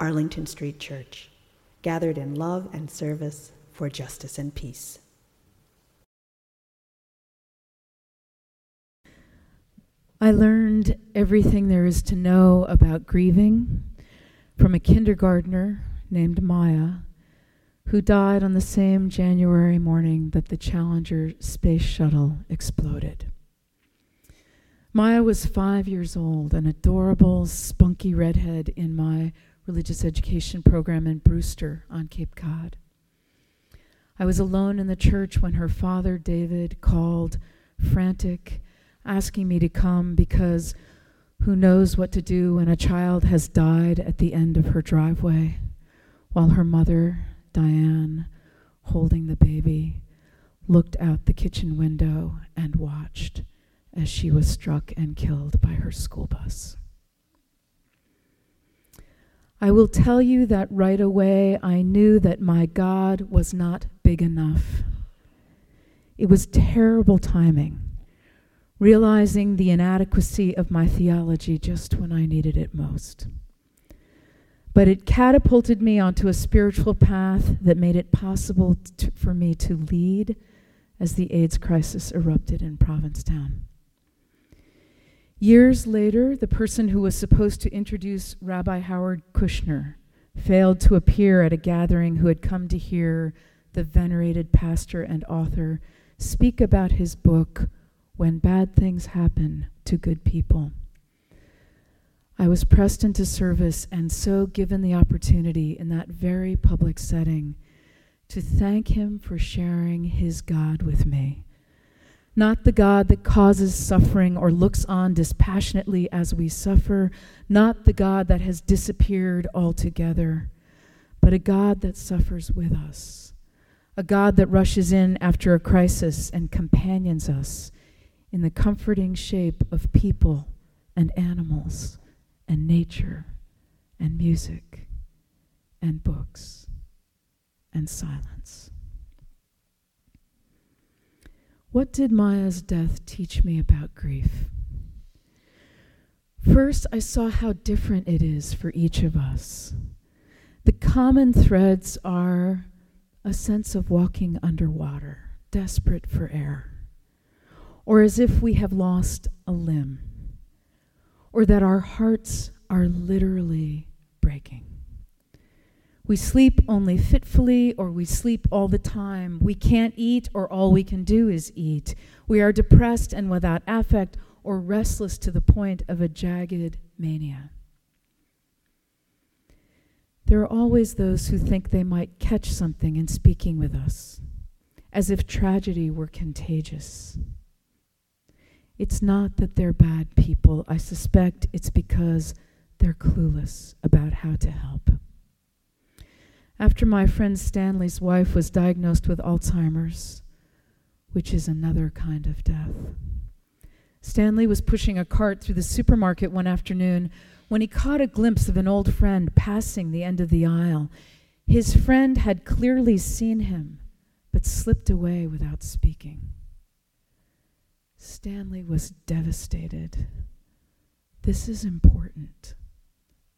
Arlington Street Church, gathered in love and service for justice and peace. I learned everything there is to know about grieving from a kindergartner named Maya, who died on the same January morning that the Challenger space shuttle exploded. Maya was five years old, an adorable, spunky redhead in my religious education program in Brewster on Cape Cod. I was alone in the church when her father, David, called, frantic, asking me to come because who knows what to do when a child has died at the end of her driveway, while her mother, Diane, holding the baby, looked out the kitchen window and watched as she was struck and killed by her school bus. I will tell you that right away I knew that my God was not big enough. It was terrible timing, realizing the inadequacy of my theology just when I needed it most. But it catapulted me onto a spiritual path that made it possible for me to lead as the AIDS crisis erupted in Provincetown. Years later, the person who was supposed to introduce Rabbi Harold Kushner failed to appear at a gathering who had come to hear the venerated pastor and author speak about his book, When Bad Things Happen to Good People. I was pressed into service and so given the opportunity in that very public setting to thank him for sharing his God with me not the God that causes suffering or looks on dispassionately as we suffer, not the God that has disappeared altogether, but a God that suffers with us, a God that rushes in after a crisis and companions us in the comforting shape of people and animals and nature and music and books and silence. What did Maya's death teach me about grief? First, I saw how different it is for each of us. The common threads are a sense of walking underwater, desperate for air, or as if we have lost a limb, or that our hearts are literally breaking. We sleep only fitfully, or we sleep all the time. We can't eat, or all we can do is eat. We are depressed and without affect, or restless to the point of a jagged mania. There are always those who think they might catch something in speaking with us, as if tragedy were contagious. It's not that they're bad people. I suspect it's because they're clueless about how to help. After my friend Stanley's wife was diagnosed with Alzheimer's, which is another kind of death. Stanley was pushing a cart through the supermarket one afternoon when he caught a glimpse of an old friend passing the end of the aisle. His friend had clearly seen him, but slipped away without speaking. Stanley was devastated. This is important.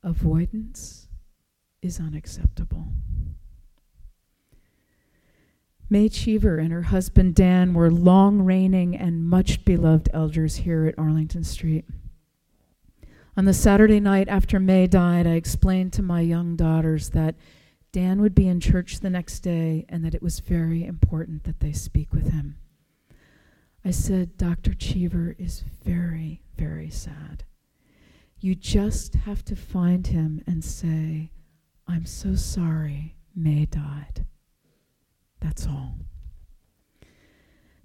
Avoidance is unacceptable. May Cheever and her husband Dan were long reigning and much beloved elders here at Arlington Street. On the Saturday night after May died, I explained to my young daughters that Dan would be in church the next day and that it was very important that they speak with him. I said, Dr. Cheever is very, very sad. You just have to find him and say, I'm so sorry May died. That's all.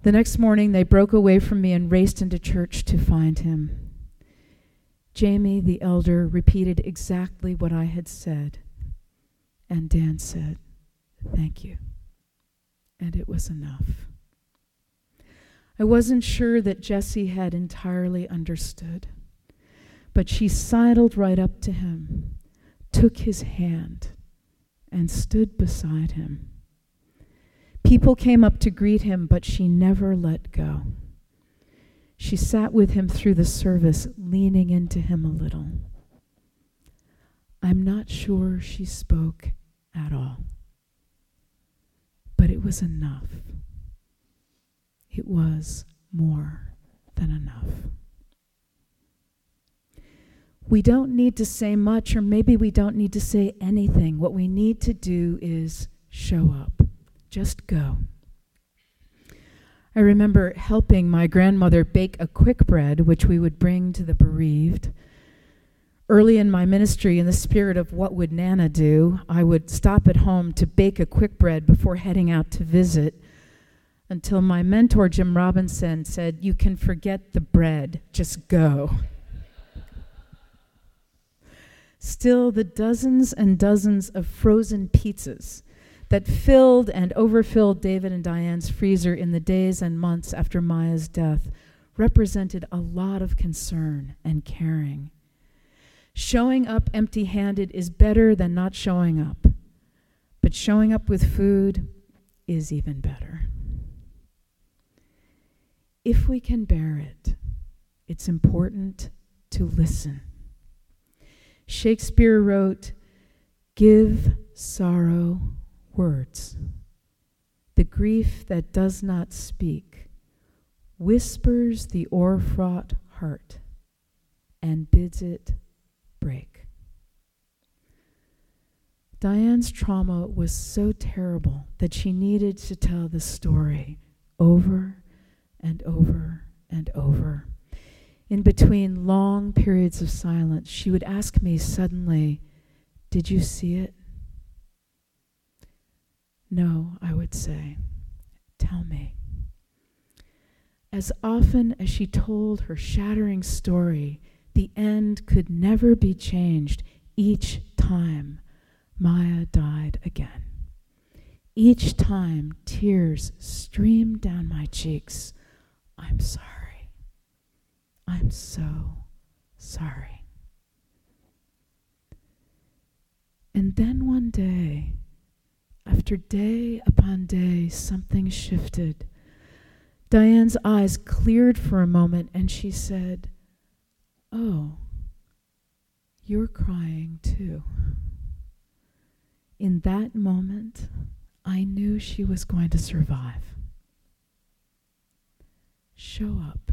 The next morning, they broke away from me and raced into church to find him. Jamie, the elder, repeated exactly what I had said And Dan said, Thank you. And it was enough. I wasn't sure that Jessie had entirely understood, but she sidled right up to him, took his hand, and stood beside him. People came up to greet him, but she never let go. She sat with him through the service, leaning into him a little. I'm not sure she spoke at all, but it was enough. It was more than enough. We don't need to say much, or maybe we don't need to say anything. What we need to do is show up. Just go. I remember helping my grandmother bake a quick bread, which we would bring to the bereaved. Early in my ministry, in the spirit of what would Nana do, I would stop at home to bake a quick bread before heading out to visit until my mentor, Jim Robinson, said, You can forget the bread, just go. Still, the dozens and dozens of frozen pizzas that filled and overfilled David and Diane's freezer in the days and months after Maya's death represented a lot of concern and caring. Showing up empty handed is better than not showing up, but showing up with food is even better. If we can bear it, it's important to listen. Shakespeare wrote, Give sorrow words. The grief that does not speak whispers the o'er-fraught heart and bids it break. Diane's trauma was so terrible that she needed to tell the story over and over and over. In between long periods of silence, she would ask me suddenly, Did you see it? No, I would say. Tell me. As often as she told her shattering story, the end could never be changed each time Maya died again. Each time tears streamed down my cheeks I'm sorry. I'm so sorry. And then one day, after day upon day, something shifted. Diane's eyes cleared for a moment and she said, Oh, you're crying too. In that moment, I knew she was going to survive show up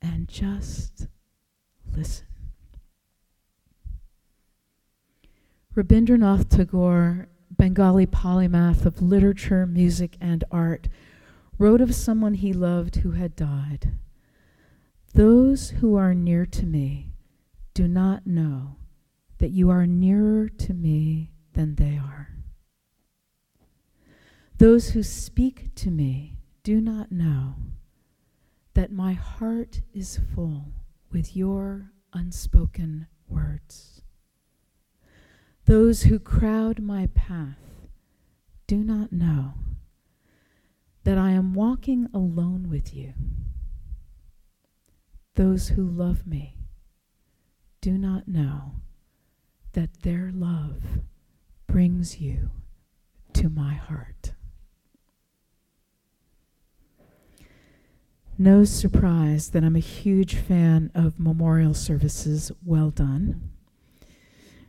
and just listen. Rabindranath Tagore, Bengali polymath of literature, music, and art, wrote of someone he loved who had died. Those who are near to me do not know that you are nearer to me than they are. Those who speak to me do not know that my heart is full with your unspoken words. Those who crowd my path do not know that I am walking alone with you. Those who love me do not know that their love brings you to my heart. No surprise that I'm a huge fan of memorial services well done.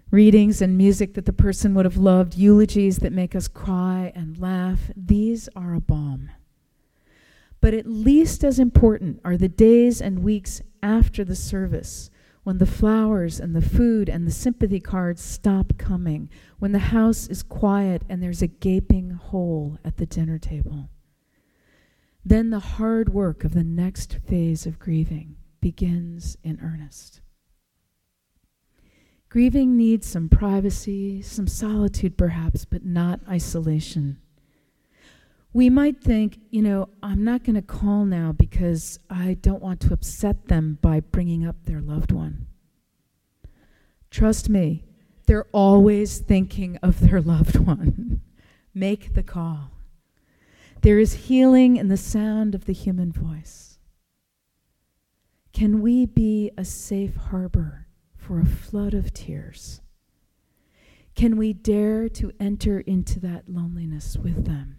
Readings and music that the person would have loved, eulogies that make us cry and laugh, these are a balm. But at least as important are the days and weeks after the service when the flowers and the food and the sympathy cards stop coming, when the house is quiet and there's a gaping hole at the dinner table. Then the hard work of the next phase of grieving begins in earnest. Grieving needs some privacy, some solitude perhaps, but not isolation. We might think, you know, I'm not going to call now because I don't want to upset them by bringing up their loved one. Trust me, They're always thinking of their loved one. Make the call. There is healing in the sound of the human voice. Can we be a safe harbor for a flood of tears? Can we dare to enter into that loneliness with them?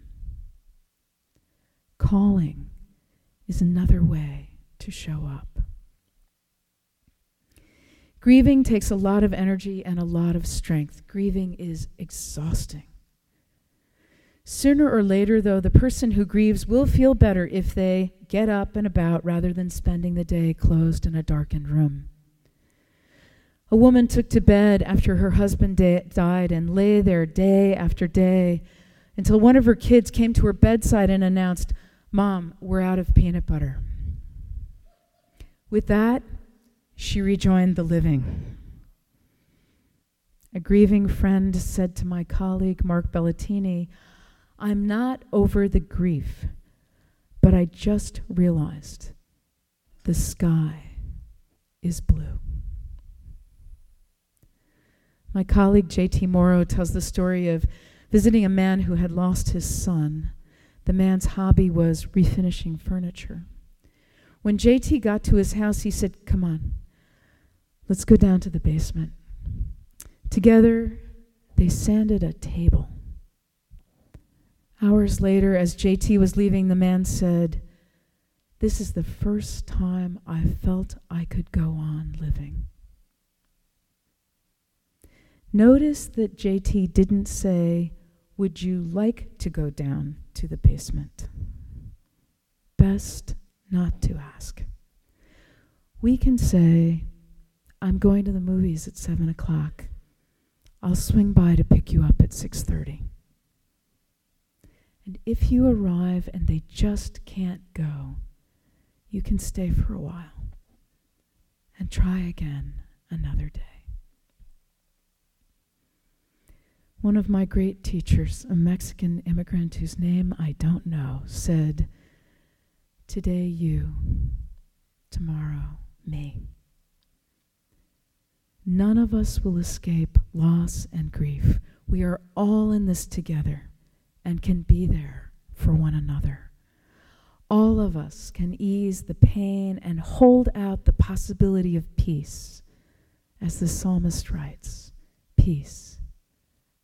Calling is another way to show up. Grieving takes a lot of energy and a lot of strength. Grieving is exhausting. Sooner or later, though, the person who grieves will feel better if they get up and about rather than spending the day closed in a darkened room. A woman took to bed after her husband da- died and lay there day after day until one of her kids came to her bedside and announced, Mom, we're out of peanut butter. With that, she rejoined the living. A grieving friend said to my colleague, Mark Belletini, I'm not over the grief, but I just realized the sky is blue. My colleague J.T. Morrow tells the story of visiting a man who had lost his son. The man's hobby was refinishing furniture. When JT got to his house, he said, Come on, let's go down to the basement. Together, they sanded a table. Hours later, as JT was leaving, the man said, This is the first time I felt I could go on living. Notice that JT didn't say, Would you like to go down to the basement? Best not to ask. We can say, I'm going to the movies at 7 o'clock. I'll swing by to pick you up at 6:30. And if you arrive and they just can't go, you can stay for a while and try again another day. One of my great teachers, a Mexican immigrant whose name I don't know, said, Today you, tomorrow me. None of us will escape loss and grief. We are all in this together and can be there for one another. All of us can ease the pain and hold out the possibility of peace, as the psalmist writes peace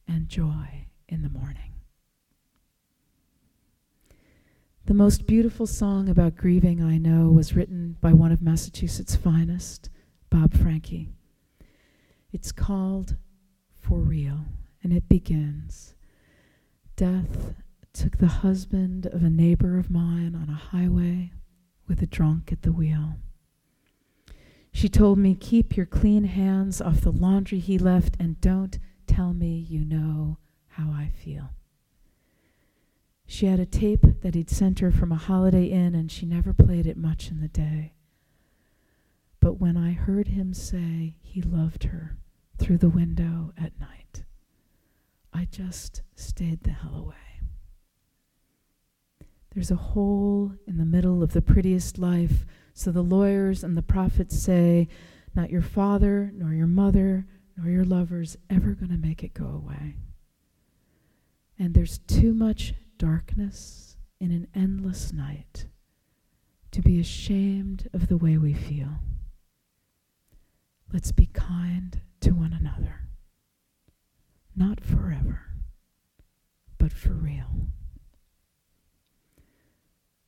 and joy in the morning. The most beautiful song about grieving I know was written by one of Massachusetts' finest, Bob Franke. It's called For Real, and it begins Death took the husband of a neighbor of mine on a highway with a drunk at the wheel. She told me, Keep your clean hands off the laundry he left and don't tell me you know how I feel. She had a tape that he'd sent her from a Holiday Inn, and she never played it much in the day. But when I heard him say he loved her through the window at night, I just stayed the hell away. There's a hole in the middle of the prettiest life, so the lawyers and the prophets say, Not your father, nor your mother, nor your lover's ever going to make it go away. And there's too much darkness in an endless night to be ashamed of the way we feel. Let's be kind to one another. Not forever, but for real.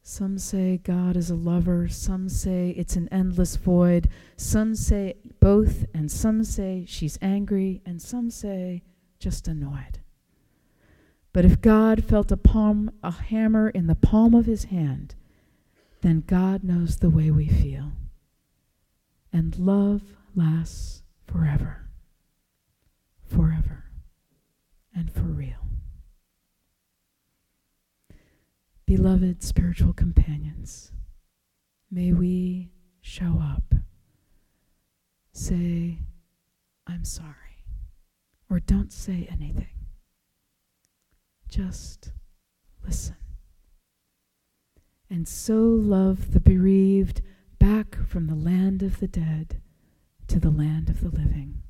Some say God is a lover, some say it's an endless void, some say both, and some say she's angry, and some say just annoyed. But if God felt a palm a hammer in the palm of his hand, then God knows the way we feel. And love lasts forever. Forever. And for real. Beloved spiritual companions, may we show up. Say, I'm sorry, or don't say anything. Just listen. And so love the bereaved back from the land of the dead to the land of the living.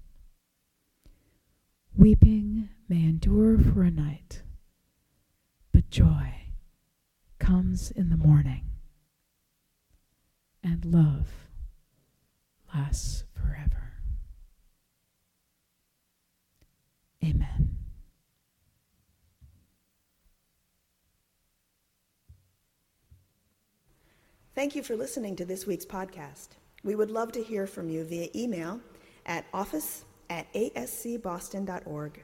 Weeping may endure for a night, but joy comes in the morning, and love lasts forever. Amen. Thank you for listening to this week's podcast. We would love to hear from you via email at office at ascboston.org